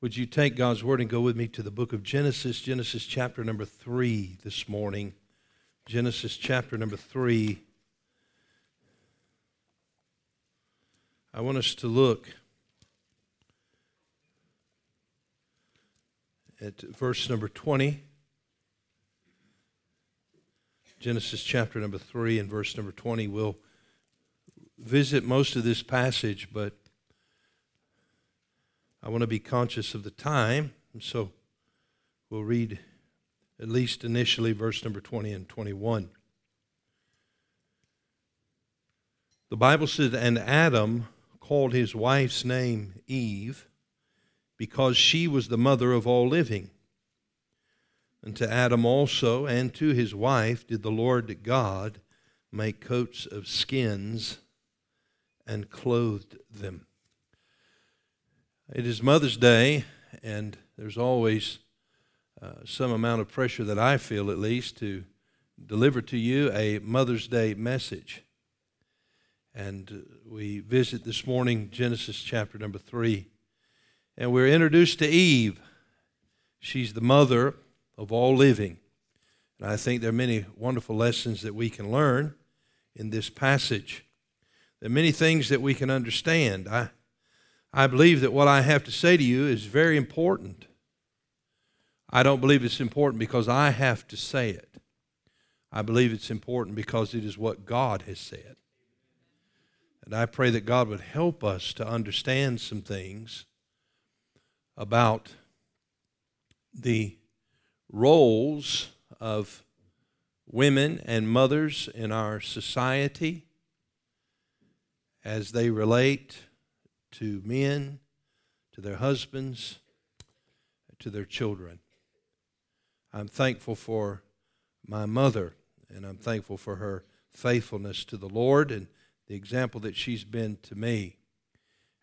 Would you take God's word and go with me to the book of Genesis, Genesis chapter number three this morning? Genesis chapter number three. I want us to look at verse number 20. Genesis chapter number 3 and verse number 20. We'll visit most of this passage, but I want to be conscious of the time, and so we'll read at least initially verse number 20 and 21. The Bible says, And Adam called his wife's name Eve because she was the mother of all living. And to Adam also and to his wife did the Lord God make coats of skins and clothed them. It is Mother's Day, and there's always uh, some amount of pressure that I feel, at least, to deliver to you a Mother's Day message. And uh, we visit this morning Genesis chapter number three. And we're introduced to Eve. She's the mother of all living. And I think there are many wonderful lessons that we can learn in this passage. There are many things that we can understand. I, I believe that what I have to say to you is very important. I don't believe it's important because I have to say it. I believe it's important because it is what God has said. And I pray that God would help us to understand some things about the roles of women and mothers in our society as they relate to men, to their husbands, to their children. I'm thankful for my mother, and I'm thankful for her faithfulness to the Lord and the example that she's been to me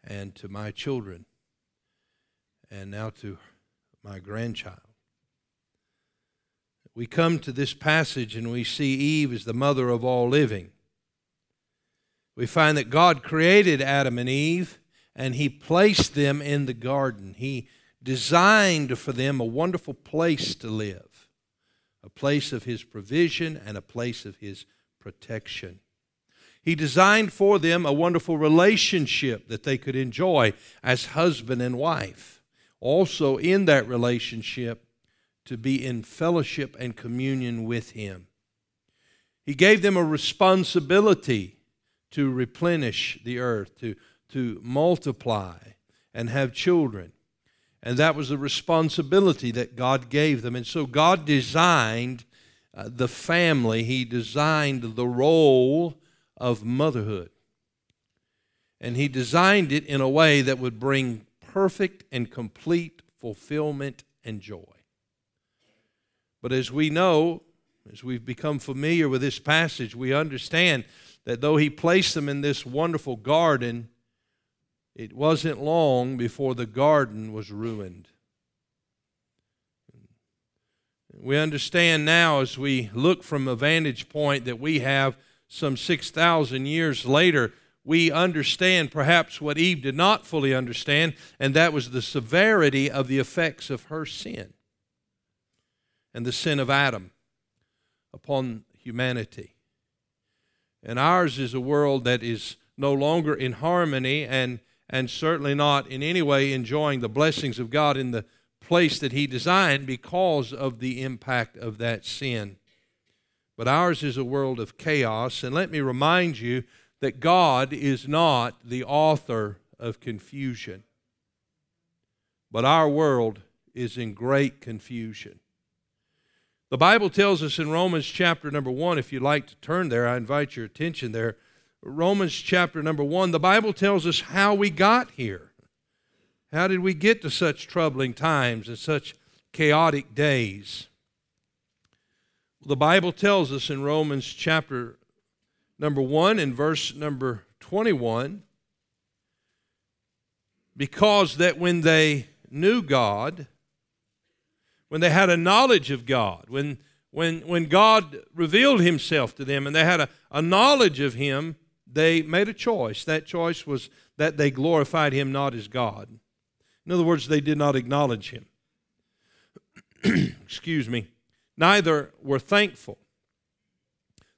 and to my children, and now to my grandchild. We come to this passage and we see Eve as the mother of all living. We find that God created Adam and Eve and he placed them in the garden. He designed for them a wonderful place to live, a place of his provision and a place of his protection. He designed for them a wonderful relationship that they could enjoy as husband and wife. Also, in that relationship, to be in fellowship and communion with Him. He gave them a responsibility to replenish the earth, to to multiply and have children. And that was the responsibility that God gave them. And so God designed uh, the family, He designed the role of motherhood. And He designed it in a way that would bring perfect and complete fulfillment and joy. But as we know, as we've become familiar with this passage, we understand that though He placed them in this wonderful garden, it wasn't long before the garden was ruined. We understand now as we look from a vantage point that we have some 6,000 years later, we understand perhaps what Eve did not fully understand, and that was the severity of the effects of her sin and the sin of Adam upon humanity. And ours is a world that is no longer in harmony and and certainly not in any way enjoying the blessings of God in the place that He designed because of the impact of that sin. But ours is a world of chaos, and let me remind you that God is not the author of confusion. But our world is in great confusion. The Bible tells us in Romans chapter number 1, if you'd like to turn there, I invite your attention there. Romans chapter number one, the Bible tells us how we got here. How did we get to such troubling times and such chaotic days? The Bible tells us in Romans chapter number 1 and verse number 21 because that when they knew God, when they had a knowledge of God, when, when, when God revealed himself to them and they had a, a knowledge of him, they made a choice. That choice was that they glorified him not as God. In other words, they did not acknowledge him. Excuse me. Neither were thankful.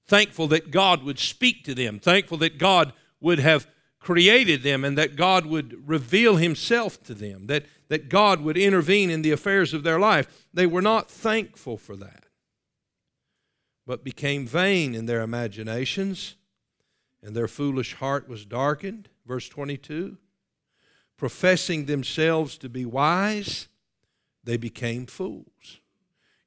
Thankful that God would speak to them, thankful that God would have created them and that God would reveal himself to them, that, that God would intervene in the affairs of their life. They were not thankful for that, but became vain in their imaginations, and their foolish heart was darkened. Verse 22 Professing themselves to be wise, they became fools.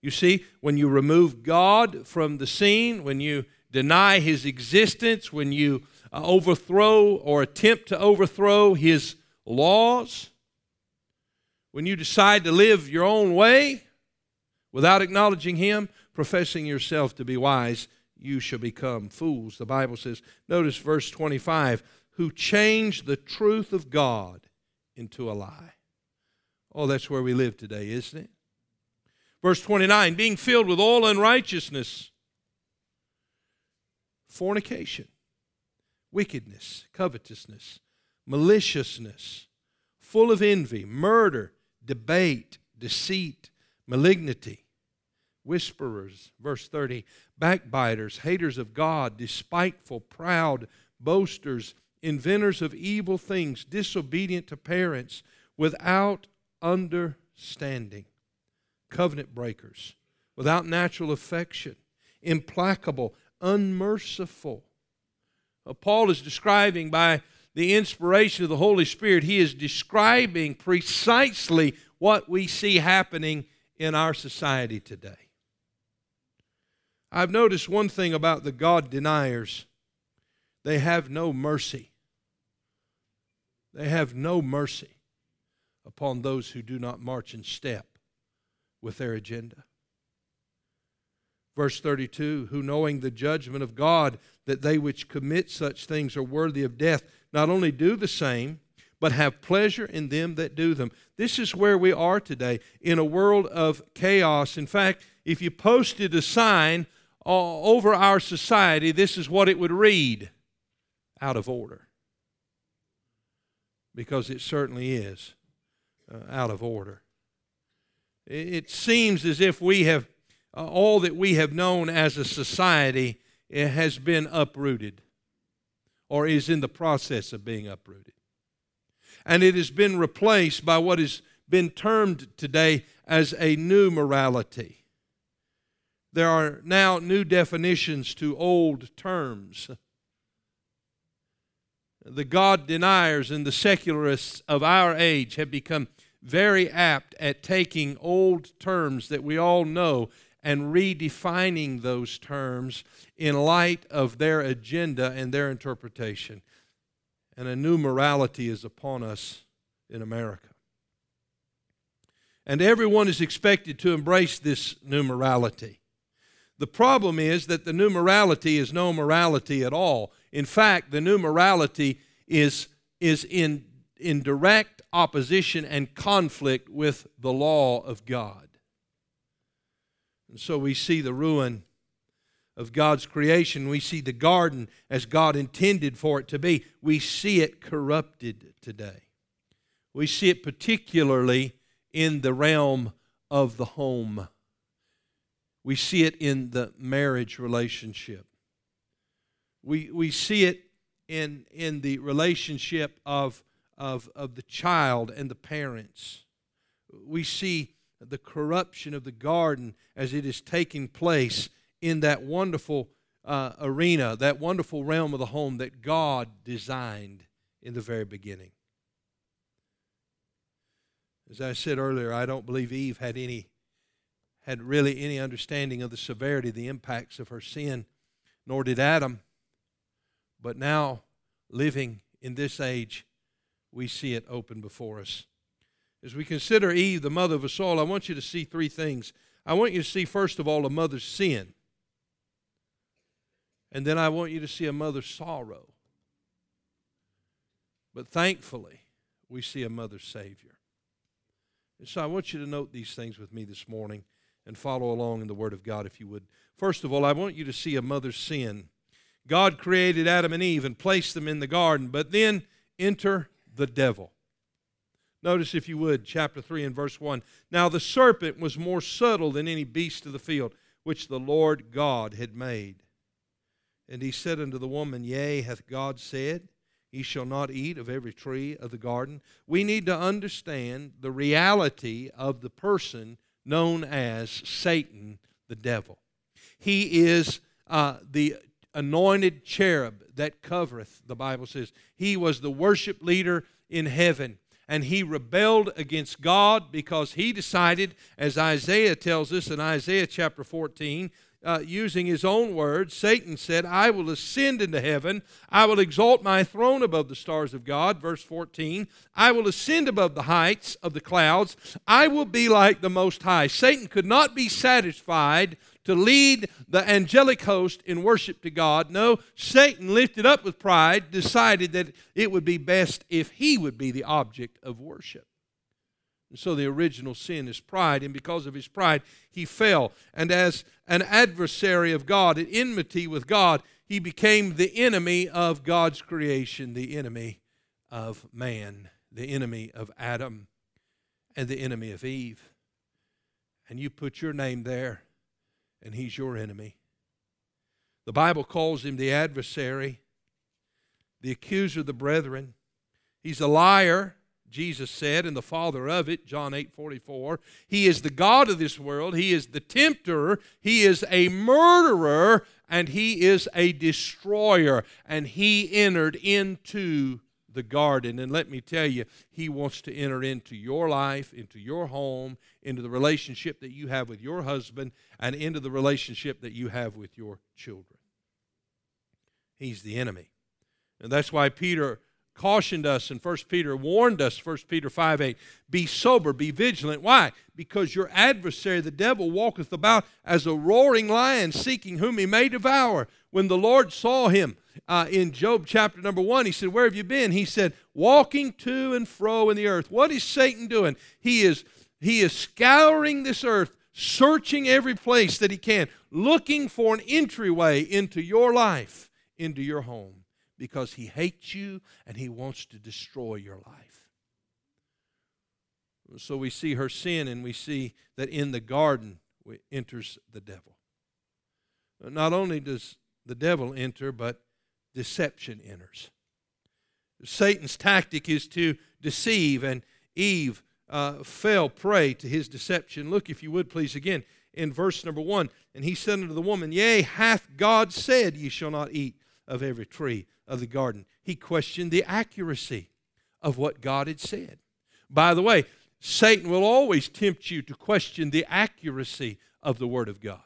You see, when you remove God from the scene, when you deny his existence, when you uh, overthrow or attempt to overthrow his laws, when you decide to live your own way without acknowledging him, professing yourself to be wise, you shall become fools. The Bible says, notice verse 25, who change the truth of God into a lie. Oh, that's where we live today, isn't it? Verse 29 being filled with all unrighteousness, fornication, wickedness, covetousness, maliciousness, full of envy, murder, debate, deceit, malignity, whisperers, verse 30, backbiters, haters of God, despiteful, proud, boasters, inventors of evil things, disobedient to parents, without understanding covenant breakers, without natural affection, implacable, unmerciful. Uh, Paul is describing by the inspiration of the Holy Spirit, he is describing precisely what we see happening in our society today. I've noticed one thing about the God deniers they have no mercy. They have no mercy upon those who do not march in step with their agenda. Verse 32 Who knowing the judgment of God, that they which commit such things are worthy of death, not only do the same, but have pleasure in them that do them. This is where we are today in a world of chaos. In fact, if you posted a sign over our society, this is what it would read out of order. Because it certainly is uh, out of order. It seems as if we have, uh, all that we have known as a society has been uprooted or is in the process of being uprooted. And it has been replaced by what has been termed today as a new morality. There are now new definitions to old terms. The God deniers and the secularists of our age have become very apt at taking old terms that we all know and redefining those terms in light of their agenda and their interpretation. And a new morality is upon us in America. And everyone is expected to embrace this new morality. The problem is that the new morality is no morality at all. In fact, the new morality is, is in, in direct opposition and conflict with the law of God. And so we see the ruin of God's creation. We see the garden as God intended for it to be. We see it corrupted today. We see it particularly in the realm of the home. We see it in the marriage relationship. We, we see it in, in the relationship of of, of the child and the parents. We see the corruption of the garden as it is taking place in that wonderful uh, arena, that wonderful realm of the home that God designed in the very beginning. As I said earlier, I don't believe Eve had any had really any understanding of the severity, the impacts of her sin, nor did Adam. But now, living in this age, we see it open before us. As we consider Eve, the mother of us all, I want you to see three things. I want you to see, first of all, a mother's sin. And then I want you to see a mother's sorrow. But thankfully, we see a mother's Savior. And so I want you to note these things with me this morning and follow along in the Word of God if you would. First of all, I want you to see a mother's sin. God created Adam and Eve and placed them in the garden, but then enter the devil. Notice, if you would, chapter 3 and verse 1. Now the serpent was more subtle than any beast of the field which the Lord God had made. And he said unto the woman, Yea, hath God said, Ye shall not eat of every tree of the garden. We need to understand the reality of the person known as Satan, the devil. He is uh, the anointed cherub that covereth, the Bible says. He was the worship leader in heaven and he rebelled against God because he decided, as Isaiah tells us in Isaiah chapter 14, uh, using his own words, Satan said, I will ascend into heaven. I will exalt my throne above the stars of God. Verse 14, I will ascend above the heights of the clouds. I will be like the Most High. Satan could not be satisfied to lead the angelic host in worship to God. No, Satan, lifted up with pride, decided that it would be best if he would be the object of worship. And so the original sin is pride, and because of his pride, he fell. And as an adversary of God, an enmity with God, he became the enemy of God's creation, the enemy of man, the enemy of Adam, and the enemy of Eve. And you put your name there and he's your enemy. The Bible calls him the adversary, the accuser of the brethren. He's a liar, Jesus said, and the father of it, John 8 44. He is the God of this world. He is the tempter. He is a murderer, and he is a destroyer. And he entered into the garden. And let me tell you, He wants to enter into your life, into your home, into the relationship that you have with your husband, and into the relationship that you have with your children. He's the enemy. And that's why Peter cautioned us and 1 Peter warned us, 1 Peter 5 8, be sober, be vigilant. Why? Because your adversary, the devil, walketh about as a roaring lion, seeking whom he may devour. When the Lord saw him, uh, in Job chapter number one, he said, Where have you been? He said, Walking to and fro in the earth. What is Satan doing? He is, he is scouring this earth, searching every place that he can, looking for an entryway into your life, into your home, because he hates you and he wants to destroy your life. So we see her sin, and we see that in the garden enters the devil. Not only does the devil enter, but deception enters. Satan's tactic is to deceive, and Eve uh, fell prey to his deception. Look, if you would please, again in verse number one. And he said unto the woman, Yea, hath God said, Ye shall not eat of every tree of the garden? He questioned the accuracy of what God had said. By the way, Satan will always tempt you to question the accuracy of the Word of God.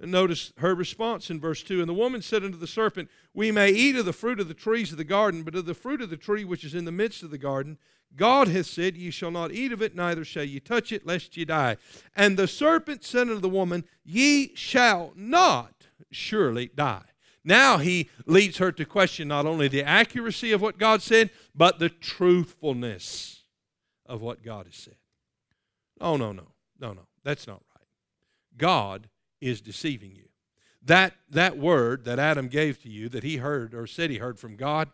And notice her response in verse 2 And the woman said unto the serpent, We may eat of the fruit of the trees of the garden, but of the fruit of the tree which is in the midst of the garden, God hath said, Ye shall not eat of it, neither shall ye touch it, lest ye die. And the serpent said unto the woman, Ye shall not surely die. Now he leads her to question not only the accuracy of what God said, but the truthfulness of what God has said. Oh, no, no, no, no. That's not right. God is deceiving you. That, that word that Adam gave to you that he heard or said he heard from God,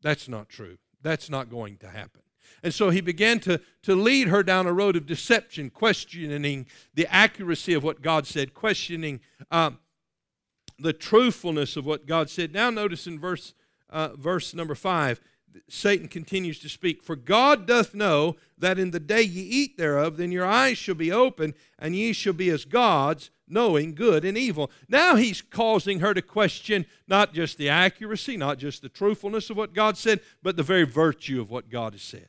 that's not true. That's not going to happen. And so he began to, to lead her down a road of deception, questioning the accuracy of what God said, questioning uh, the truthfulness of what God said. Now, notice in verse, uh, verse number five, Satan continues to speak. For God doth know that in the day ye eat thereof, then your eyes shall be open, and ye shall be as gods, knowing good and evil. Now he's causing her to question not just the accuracy, not just the truthfulness of what God said, but the very virtue of what God has said.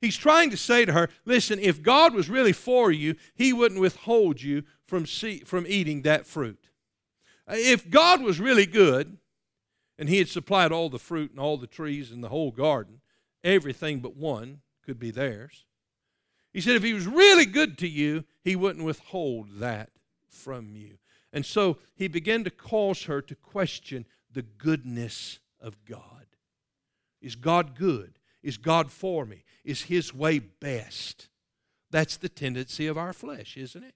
He's trying to say to her, listen, if God was really for you, he wouldn't withhold you from, see, from eating that fruit. If God was really good, and he had supplied all the fruit and all the trees and the whole garden, everything but one, could be theirs. He said if he was really good to you, he wouldn't withhold that from you. And so he began to cause her to question the goodness of God. Is God good? Is God for me? Is his way best? That's the tendency of our flesh, isn't it?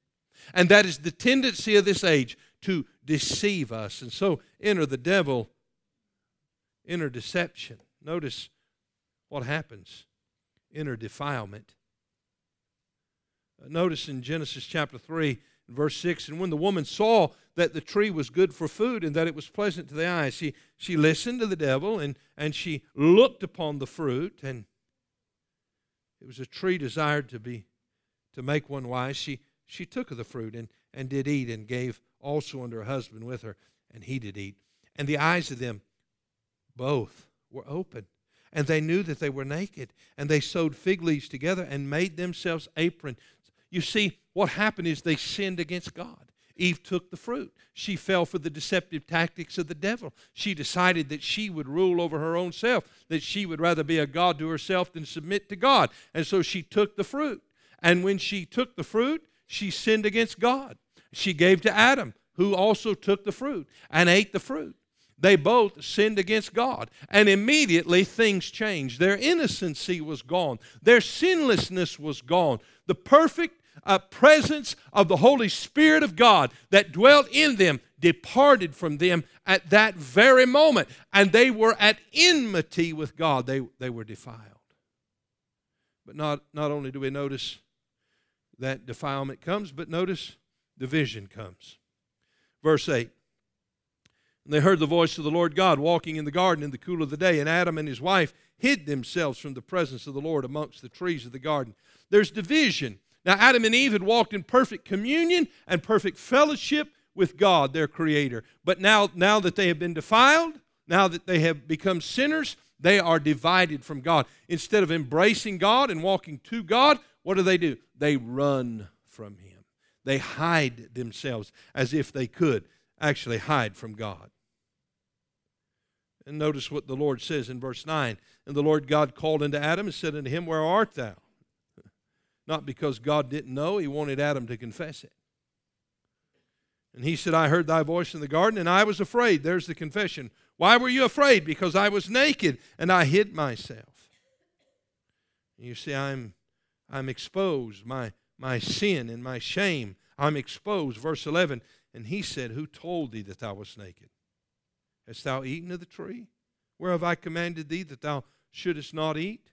And that is the tendency of this age to deceive us. And so enter the devil, enter deception. Notice what happens enter defilement. Uh, notice in Genesis chapter 3, verse 6 And when the woman saw that the tree was good for food and that it was pleasant to the eyes, she, she listened to the devil and, and she looked upon the fruit, and it was a tree desired to be to make one wise. She, she took of the fruit and, and did eat, and gave also unto her husband with her, and he did eat. And the eyes of them both were open, and they knew that they were naked, and they sewed fig leaves together and made themselves aprons. You see, what happened is they sinned against God. Eve took the fruit. She fell for the deceptive tactics of the devil. She decided that she would rule over her own self, that she would rather be a God to herself than submit to God. And so she took the fruit. And when she took the fruit, she sinned against God. She gave to Adam, who also took the fruit and ate the fruit. They both sinned against God. And immediately things changed. Their innocency was gone, their sinlessness was gone. The perfect uh, presence of the Holy Spirit of God that dwelt in them departed from them at that very moment. And they were at enmity with God, they, they were defiled. But not, not only do we notice that defilement comes, but notice division comes. Verse 8 And they heard the voice of the Lord God walking in the garden in the cool of the day, and Adam and his wife hid themselves from the presence of the Lord amongst the trees of the garden. There's division. Now, Adam and Eve had walked in perfect communion and perfect fellowship with God, their Creator. But now, now that they have been defiled, now that they have become sinners, they are divided from God. Instead of embracing God and walking to God, what do they do? They run from Him. They hide themselves as if they could actually hide from God. And notice what the Lord says in verse 9. And the Lord God called unto Adam and said unto him, Where art thou? Not because God didn't know, he wanted Adam to confess it. And he said, I heard thy voice in the garden, and I was afraid. There's the confession. Why were you afraid? Because I was naked, and I hid myself. You see, I'm, I'm exposed. My, my sin and my shame. I'm exposed. Verse 11. And he said, Who told thee that thou wast naked? Hast thou eaten of the tree? Whereof I commanded thee that thou shouldest not eat?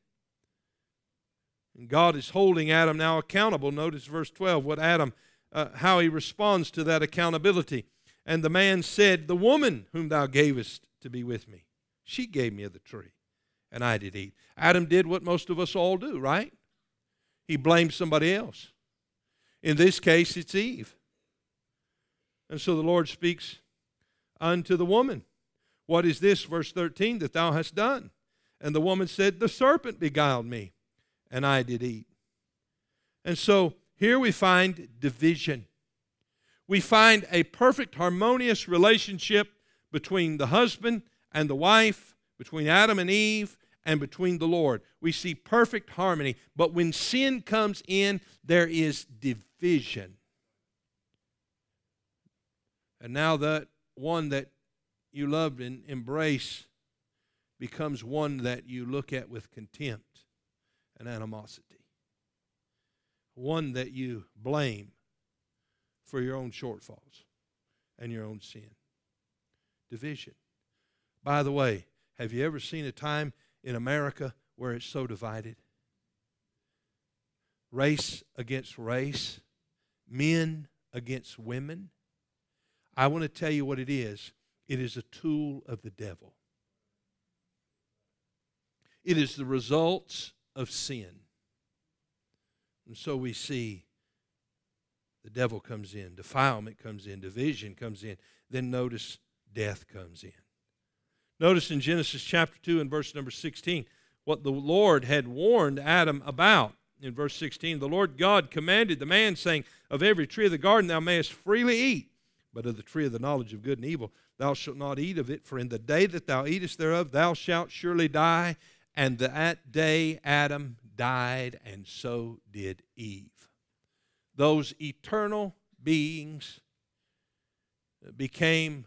And God is holding Adam now accountable. Notice verse 12, what Adam, uh, how he responds to that accountability. And the man said, The woman whom thou gavest to be with me, she gave me of the tree, and I did eat. Adam did what most of us all do, right? He blames somebody else. In this case, it's Eve. And so the Lord speaks unto the woman, What is this, verse 13, that thou hast done? And the woman said, The serpent beguiled me, and I did eat. And so here we find division. We find a perfect harmonious relationship between the husband and the wife, between Adam and Eve, and between the Lord. We see perfect harmony. But when sin comes in, there is division. And now that one that you loved and embrace becomes one that you look at with contempt and animosity. One that you blame for your own shortfalls and your own sin. Division. By the way, have you ever seen a time in America where it's so divided. Race against race, men against women. I want to tell you what it is it is a tool of the devil, it is the results of sin. And so we see the devil comes in, defilement comes in, division comes in. Then notice death comes in. Notice in Genesis chapter 2 and verse number 16 what the Lord had warned Adam about. In verse 16, the Lord God commanded the man, saying, Of every tree of the garden thou mayest freely eat, but of the tree of the knowledge of good and evil thou shalt not eat of it, for in the day that thou eatest thereof thou shalt surely die. And that day Adam died, and so did Eve. Those eternal beings became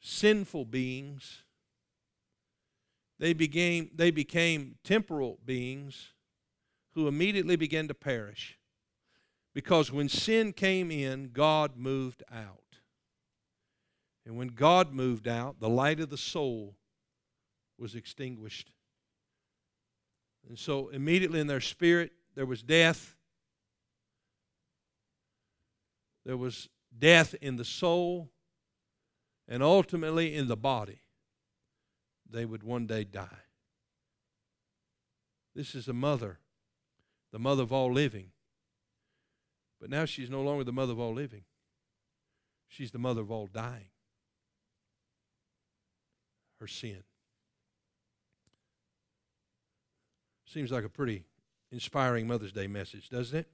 sinful beings. They became, they became temporal beings who immediately began to perish. Because when sin came in, God moved out. And when God moved out, the light of the soul was extinguished. And so immediately in their spirit, there was death. There was death in the soul, and ultimately in the body. They would one day die. This is a mother, the mother of all living. But now she's no longer the mother of all living, she's the mother of all dying. Her sin. Seems like a pretty inspiring Mother's Day message, doesn't it?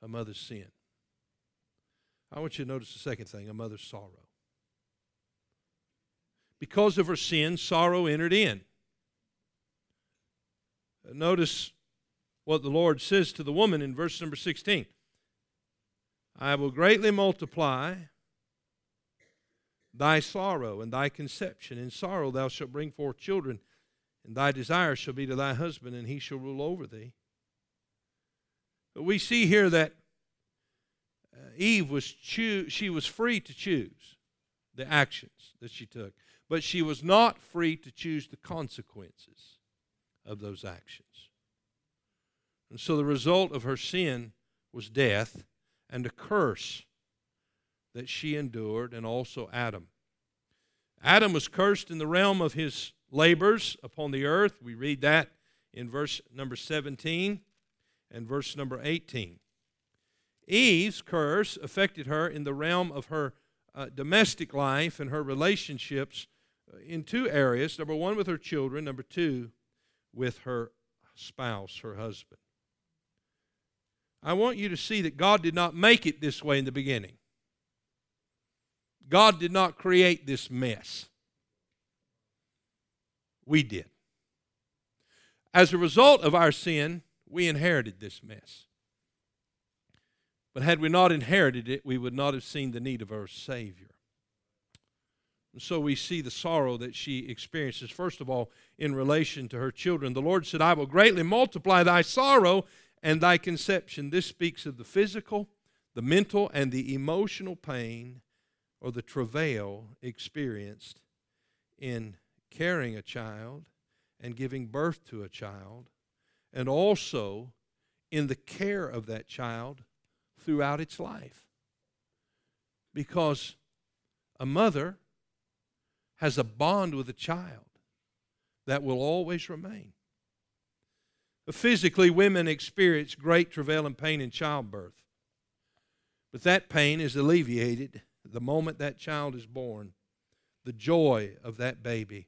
A mother's sin. I want you to notice the second thing a mother's sorrow. Because of her sin, sorrow entered in. Notice what the Lord says to the woman in verse number 16 I will greatly multiply thy sorrow and thy conception. In sorrow thou shalt bring forth children, and thy desire shall be to thy husband, and he shall rule over thee. But we see here that Uh, Eve was choo- she was free to choose the actions that she took, but she was not free to choose the consequences of those actions. And so the result of her sin was death and a curse that she endured, and also Adam. Adam was cursed in the realm of his labors upon the earth. We read that in verse number 17 and verse number 18. Eve's curse affected her in the realm of her uh, domestic life and her relationships uh, in two areas number one, with her children, number two, with her spouse, her husband. I want you to see that God did not make it this way in the beginning. God did not create this mess. We did. As a result of our sin, we inherited this mess. But had we not inherited it, we would not have seen the need of our Savior. And so we see the sorrow that she experiences, first of all, in relation to her children. The Lord said, I will greatly multiply thy sorrow and thy conception. This speaks of the physical, the mental, and the emotional pain or the travail experienced in carrying a child and giving birth to a child, and also in the care of that child throughout its life. Because a mother has a bond with a child that will always remain. Physically, women experience great travail and pain in childbirth, but that pain is alleviated the moment that child is born, the joy of that baby,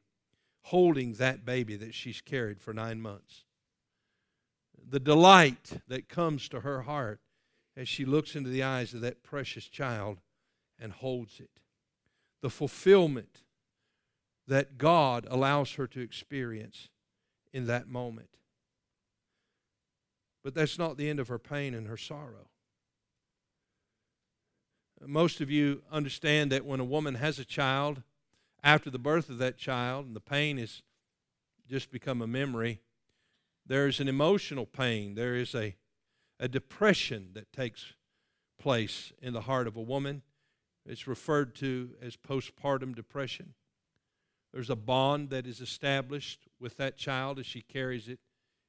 holding that baby that she's carried for nine months, the delight that comes to her heart as she looks into the eyes of that precious child and holds it, the fulfillment that God allows her to experience in that moment. But that's not the end of her pain and her sorrow. Most of you understand that when a woman has a child, after the birth of that child, and the pain has just become a memory, there is an emotional pain. There is a, a depression that takes place in the heart of a woman. It's referred to as postpartum depression. There's a bond that is established with that child as she carries it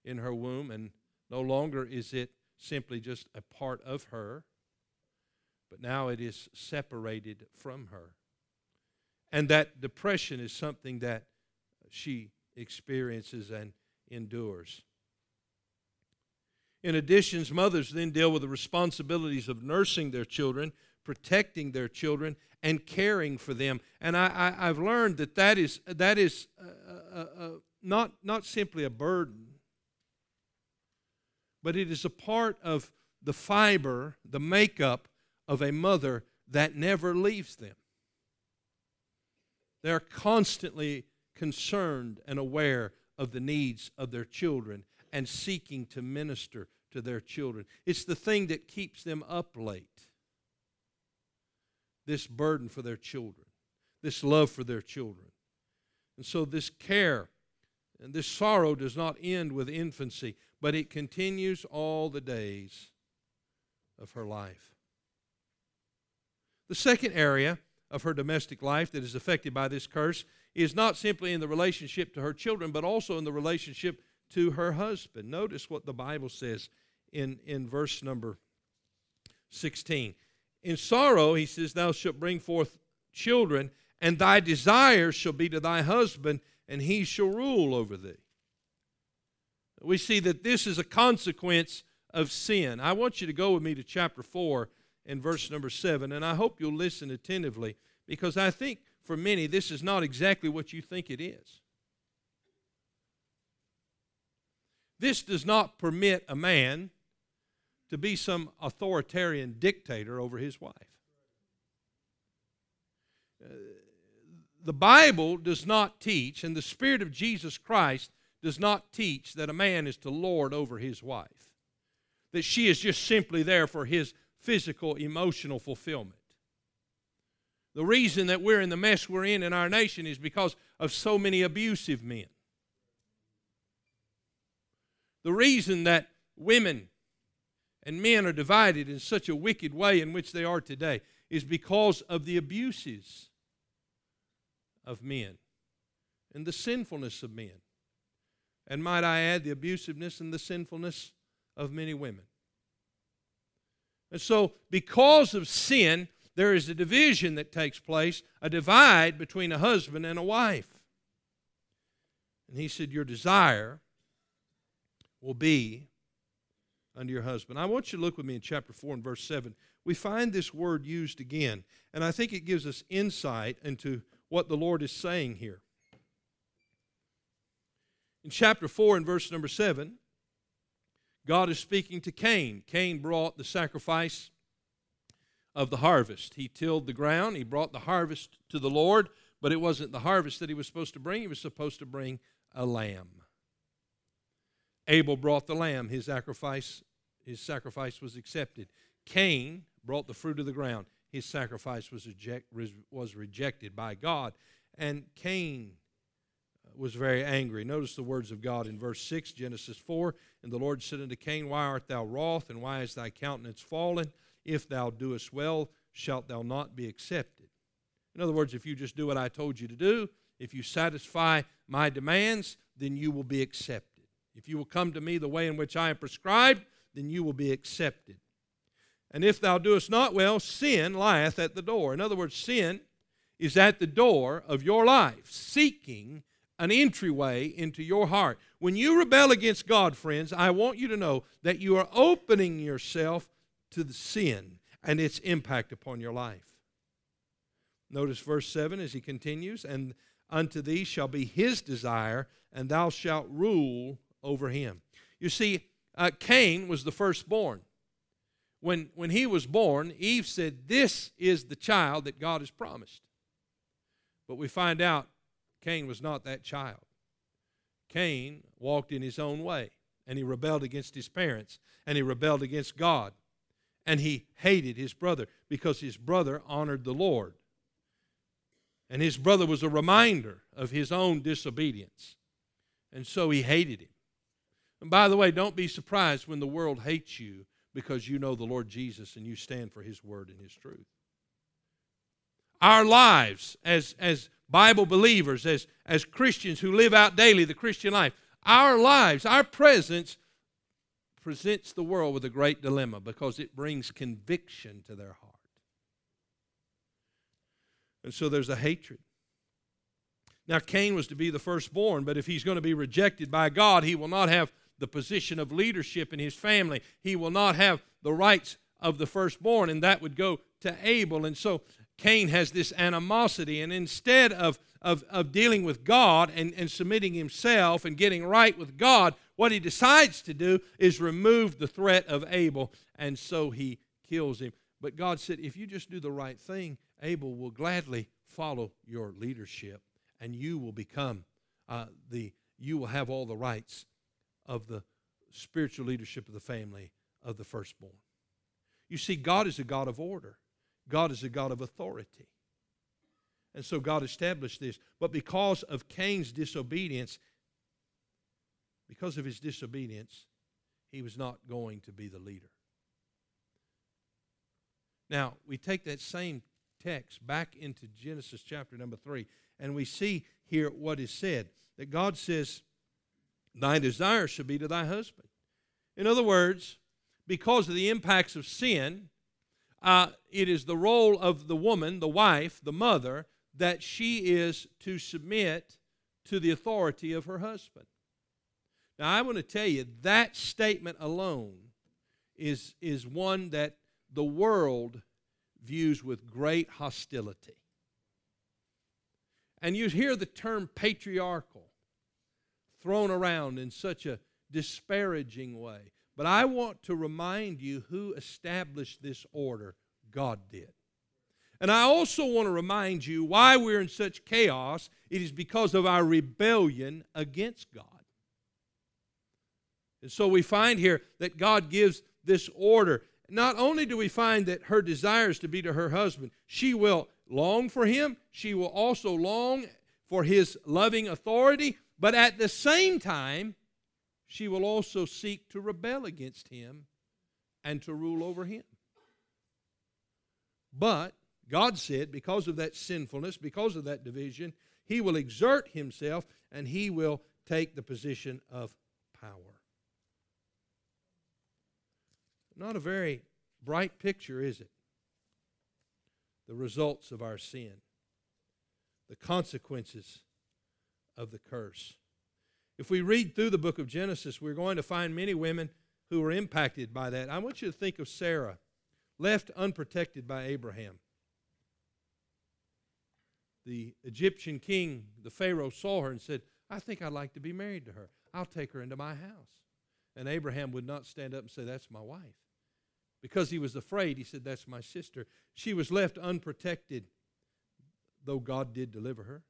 in her womb, and no longer is it simply just a part of her, but now it is separated from her. And that depression is something that she experiences and endures. In addition, mothers then deal with the responsibilities of nursing their children, protecting their children, and caring for them. And I, have learned that that is, that is uh, uh, uh, not, not simply a burden, but it is a part of the fiber, the makeup of a mother that never leaves them. They're constantly concerned and aware of the needs of their children and seeking to minister to their children. It's the thing that keeps them up late. This burden for their children, this love for their children. And so, this care and this sorrow does not end with infancy, but it continues all the days of her life. The second area of her domestic life that is affected by this curse is not simply in the relationship to her children, but also in the relationship to her husband. Notice what the Bible says in, in verse number 16. In sorrow, he says, Thou shalt bring forth children, and thy desire shall be to thy husband, and he shall rule over thee. We see that this is a consequence of sin. I want you to go with me to chapter 4 and verse number 7, and I hope you'll listen attentively because I think for many this is not exactly what you think it is. This does not permit a man to be some authoritarian dictator over his wife. Uh, the Bible does not teach, and the Spirit of Jesus Christ does not teach that a man is to lord over his wife, that she is just simply there for his physical, emotional fulfillment. The reason that we're in the mess we're in in our nation is because of so many abusive men. The reason that women and men are divided in such a wicked way in which they are today is because of the abuses of men and the sinfulness of men. And might I add, the abusiveness and the sinfulness of many women. And so, because of sin, there is a division that takes place, a divide between a husband and a wife. And he said, Your desire will be unto your husband. I want you to look with me in chapter 4 and verse 7. We find this word used again, and I think it gives us insight into what the Lord is saying here. In chapter 4 and verse number 7, God is speaking to Cain. Cain brought the sacrifice of the harvest. He tilled the ground, he brought the harvest to the Lord, but it wasn't the harvest that he was supposed to bring, he was supposed to bring a lamb. Abel brought the lamb, his sacrifice, his sacrifice was accepted. Cain brought the fruit of the ground, his sacrifice was, eject, was rejected by God. And Cain uh, was very angry. Notice the words of God in verse 6, Genesis 4. And the Lord said unto Cain, Why art thou wroth, and why is thy countenance fallen? If thou doest well, shalt thou not be accepted. In other words, if you just do what I told you to do, if you satisfy my demands, then you will be accepted. If you will come to me the way in which I have prescribed, then you will be accepted. And if thou doest not well, sin lieth at the door. In other words, sin is at the door of your life, seeking an entryway into your heart. When you rebel against God, friends, I want you to know that you are opening yourself to the sin and its impact upon your life. Notice verse 7 as he continues, and unto thee shall be his desire, and thou shalt rule over him. You see, uh, Cain was the firstborn. When, when he was born, Eve said, This is the child that God has promised. But we find out Cain was not that child. Cain walked in his own way, and he rebelled against his parents, and he rebelled against God, and he hated his brother because his brother honored the Lord. And his brother was a reminder of his own disobedience. And so he hated him. And by the way, don't be surprised when the world hates you because you know the Lord Jesus and you stand for his word and his truth. Our lives as, as Bible believers, as, as Christians who live out daily the Christian life, our lives, our presence presents the world with a great dilemma because it brings conviction to their heart. And so there's a hatred. Now, Cain was to be the firstborn, but if he's going to be rejected by God, he will not have the position of leadership in his family. He will not have the rights of the firstborn, and that would go to Abel. And so Cain has this animosity, and instead of, of, of dealing with God and, and submitting himself and getting right with God, what he decides to do is remove the threat of Abel, and so he kills him. But God said, if you just do the right thing, Abel will gladly follow your leadership and you will become uh, the, you will have all the rights of the spiritual leadership of the family of the firstborn. You see, God is a God of order, God is a God of authority. And so God established this. But because of Cain's disobedience, because of his disobedience, he was not going to be the leader. Now, we take that same text back into Genesis chapter number 3, and we see here what is said that God says, Thy desire shall be to thy husband. In other words, because of the impacts of sin, uh, it is the role of the woman, the wife, the mother, that she is to submit to the authority of her husband. Now, I want to tell you that statement alone is, is one that the world views with great hostility. And you hear the term patriarchal thrown around in such a disparaging way. But I want to remind you who established this order God did. And I also want to remind you why we're in such chaos. It is because of our rebellion against God. And so we find here that God gives this order. Not only do we find that her desires to be to her husband, she will long for him, she will also long for his loving authority, but at the same time, she will also seek to rebel against him and to rule over him. But God said, because of that sinfulness, because of that division, he will exert himself and he will take the position of power. Not a very bright picture, is it? The results of our sin, the consequences of the curse. If we read through the book of Genesis, we're going to find many women who were impacted by that. I want you to think of Sarah, left unprotected by Abraham. The Egyptian king, the Pharaoh, saw her and said, I think I'd like to be married to her. I'll take her into my house. And Abraham would not stand up and say, That's my wife. Because he was afraid, he said, That's my sister. She was left unprotected, though God did deliver her.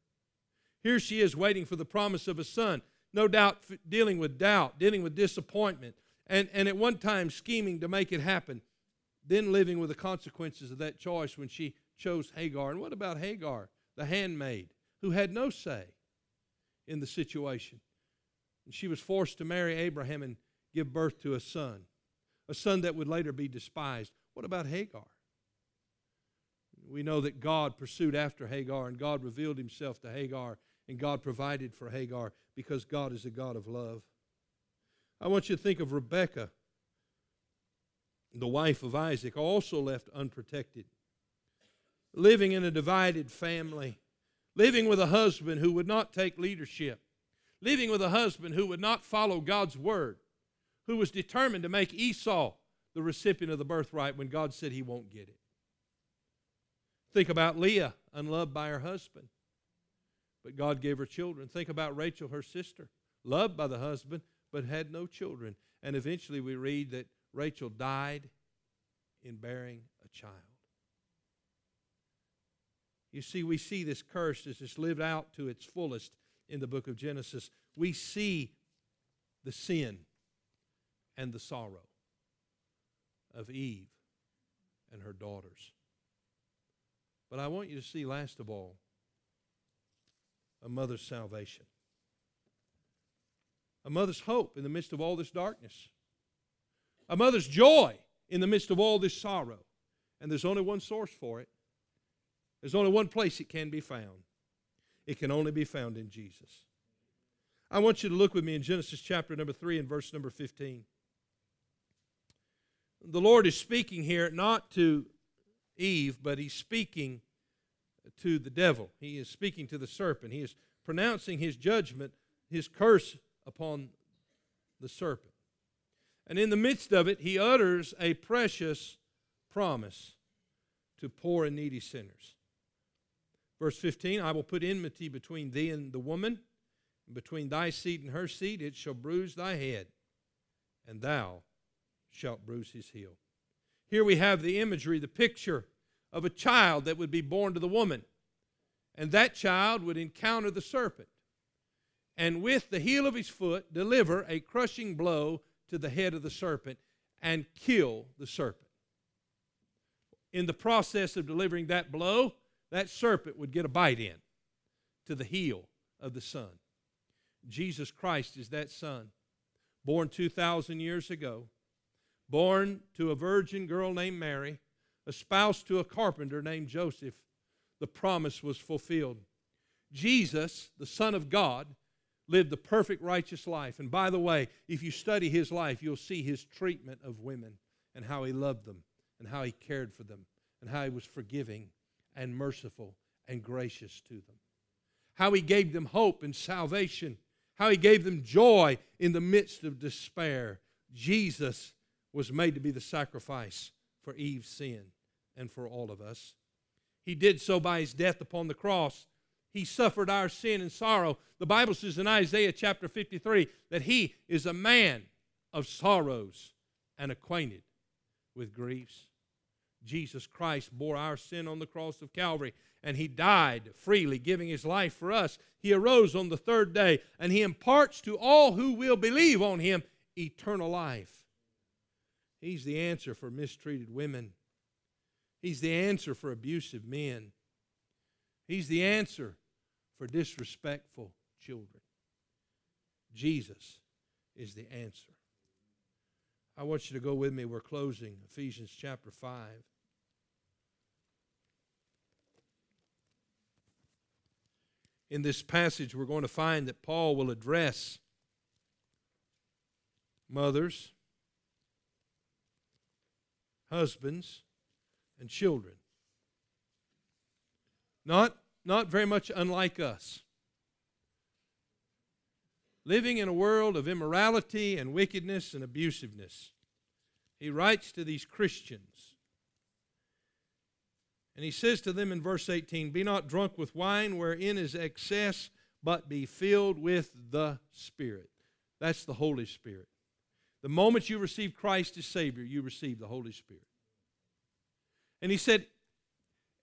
Here she is waiting for the promise of a son, no doubt dealing with doubt, dealing with disappointment, and, and at one time scheming to make it happen, then living with the consequences of that choice when she chose Hagar. And what about Hagar, the handmaid, who had no say in the situation? And she was forced to marry Abraham and give birth to a son a son that would later be despised. What about Hagar? We know that God pursued after Hagar and God revealed himself to Hagar and God provided for Hagar because God is a God of love. I want you to think of Rebekah, the wife of Isaac, also left unprotected, living in a divided family, living with a husband who would not take leadership, living with a husband who would not follow God's word who was determined to make Esau the recipient of the birthright when God said he won't get it. Think about Leah, unloved by her husband, but God gave her children. Think about Rachel, her sister, loved by the husband, but had no children. And eventually we read that Rachel died in bearing a child. You see, we see this curse as it's lived out to its fullest in the book of Genesis. We see the sin and the sorrow of Eve and her daughters. But I want you to see, last of all, a mother's salvation, a mother's hope in the midst of all this darkness, a mother's joy in the midst of all this sorrow. And there's only one source for it, there's only one place it can be found. It can only be found in Jesus. I want you to look with me in Genesis chapter number 3 and verse number 15 the Lord is speaking here not to Eve, but he's speaking to the devil. He is speaking to the serpent. He is pronouncing his judgment, his curse upon the serpent. And in the midst of it, he utters a precious promise to poor and needy sinners. Verse 15 I will put enmity between thee and the woman, and between thy seed and her seed. It shall bruise thy head, and thou shalt bruise his heel. Here we have the imagery, the picture of a child that would be born to the woman. And that child would encounter the serpent and with the heel of his foot deliver a crushing blow to the head of the serpent and kill the serpent. In the process of delivering that blow, that serpent would get a bite in to the heel of the son. Jesus Christ is that son, born 2,000 years ago, born to a virgin girl named Mary, espoused to a carpenter named Joseph. The promise was fulfilled. Jesus, the Son of God, lived the perfect righteous life. And by the way, if you study his life, you'll see his treatment of women and how he loved them and how he cared for them and how he was forgiving and merciful and gracious to them. How he gave them hope and salvation, how he gave them joy in the midst of despair. Jesus was made to be the sacrifice for Eve's sin and for all of us. He did so by his death upon the cross he suffered our sin and sorrow. The Bible says in Isaiah chapter 53 that he is a man of sorrows and acquainted with griefs. Jesus Christ bore our sin on the cross of Calvary, and he died freely, giving his life for us. He arose on the third day, and he imparts to all who will believe on him eternal life. He's the answer for mistreated women. He's the answer for abusive men. He's the answer for disrespectful children. Jesus is the answer. I want you to go with me. We're closing Ephesians chapter 5. In this passage, we're going to find that Paul will address mothers, husbands, and children. Not not very much unlike us. Living in a world of immorality and wickedness and abusiveness. He writes to these Christians. And he says to them in verse 18 Be not drunk with wine wherein is excess, but be filled with the Spirit. That's the Holy Spirit. The moment you receive Christ as Savior, you receive the Holy Spirit. And he said,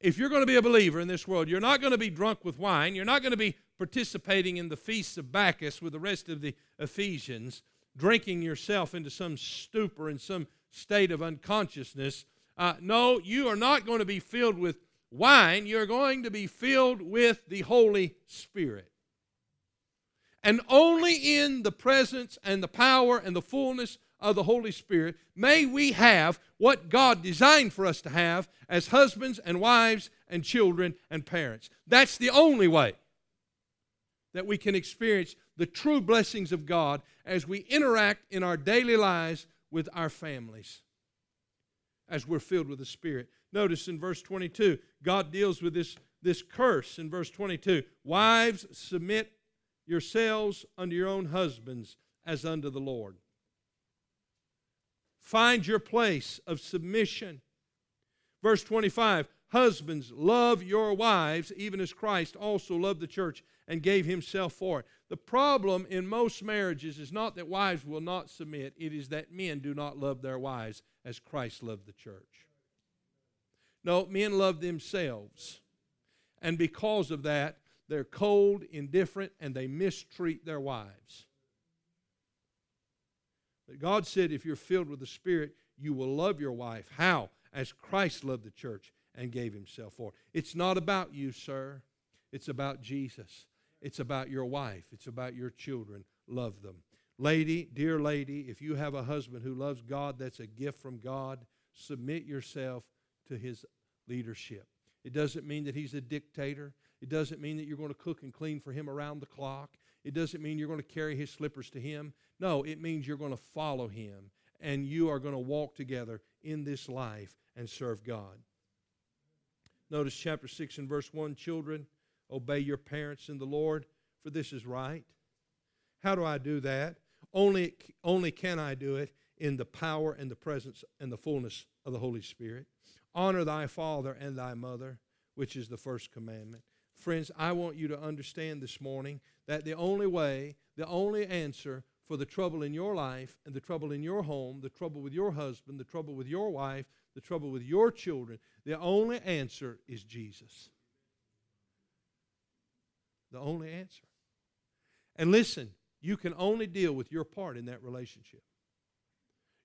if you're going to be a believer in this world, you're not going to be drunk with wine. You're not going to be participating in the feasts of Bacchus with the rest of the Ephesians, drinking yourself into some stupor and some state of unconsciousness. Uh, no, you are not going to be filled with wine. You're going to be filled with the Holy Spirit. And only in the presence and the power and the fullness of the Holy Spirit, may we have what God designed for us to have as husbands and wives and children and parents. That's the only way that we can experience the true blessings of God as we interact in our daily lives with our families, as we're filled with the Spirit. Notice in verse 22, God deals with this, this curse in verse 22 Wives, submit yourselves unto your own husbands as unto the Lord. Find your place of submission. Verse 25 Husbands, love your wives, even as Christ also loved the church and gave himself for it. The problem in most marriages is not that wives will not submit, it is that men do not love their wives as Christ loved the church. No, men love themselves. And because of that, they're cold, indifferent, and they mistreat their wives. But God said, if you're filled with the Spirit, you will love your wife. How? As Christ loved the church and gave himself for. It's not about you, sir. It's about Jesus. It's about your wife. It's about your children. Love them. Lady, dear lady, if you have a husband who loves God, that's a gift from God. Submit yourself to his leadership. It doesn't mean that he's a dictator. It doesn't mean that you're going to cook and clean for him around the clock. It doesn't mean you're going to carry his slippers to him. No, it means you're going to follow him and you are going to walk together in this life and serve God. Notice chapter 6 and verse 1 Children, obey your parents in the Lord, for this is right. How do I do that? Only, only can I do it in the power and the presence and the fullness of the Holy Spirit. Honor thy father and thy mother, which is the first commandment. Friends, I want you to understand this morning that the only way, the only answer for the trouble in your life and the trouble in your home, the trouble with your husband, the trouble with your wife, the trouble with your children, the only answer is Jesus. the only answer. And listen, you can only deal with your part in that relationship.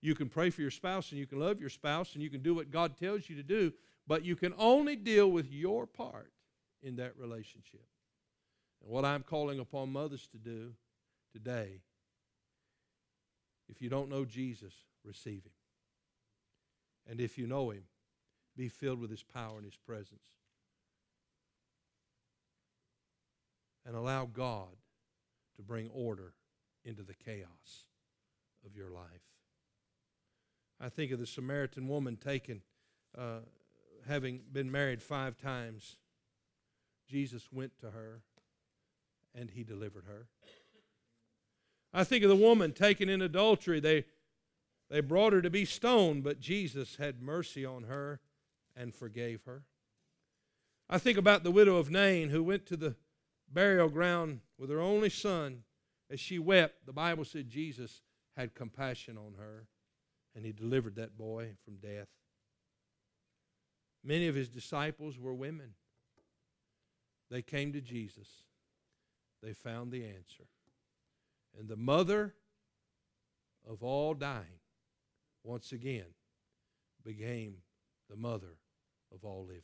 You can pray for your spouse and you can love your spouse and you can do what God tells you to do, but you can only deal with your part in that relationship. And what I'm calling upon mothers to do today, if you don't know Jesus, receive him. And if you know him, be filled with his power and his presence. And allow God to bring order into the chaos of your life. I think of the Samaritan woman taken, uh, having been married five times. Jesus went to her and he delivered her. I think of the woman taken in adultery. They, they brought her to be stoned, but Jesus had mercy on her and forgave her. I think about the widow of Nain who went to the burial ground with her only son. As she wept, the Bible said Jesus had compassion on her and he delivered that boy from death. Many of his disciples were women. They came to Jesus, they found the answer. And the mother of all dying, once again, became the mother of all living.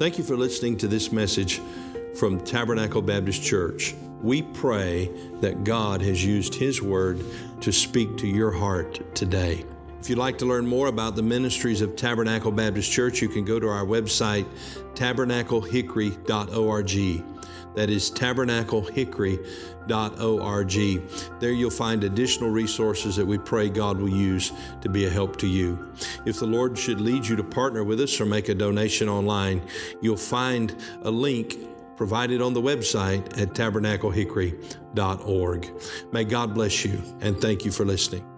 Thank you for listening to this message from Tabernacle Baptist Church. We pray that God has used His Word to speak to your heart today. If you'd like to learn more about the ministries of Tabernacle Baptist Church, you can go to our website, tabernaclehickory.org. That is tabernaclehickory.org. There you'll find additional resources that we pray God will use to be a help to you. If the Lord should lead you to partner with us or make a donation online, you'll find a link provided on the website at tabernaclehickory.org. May God bless you and thank you for listening.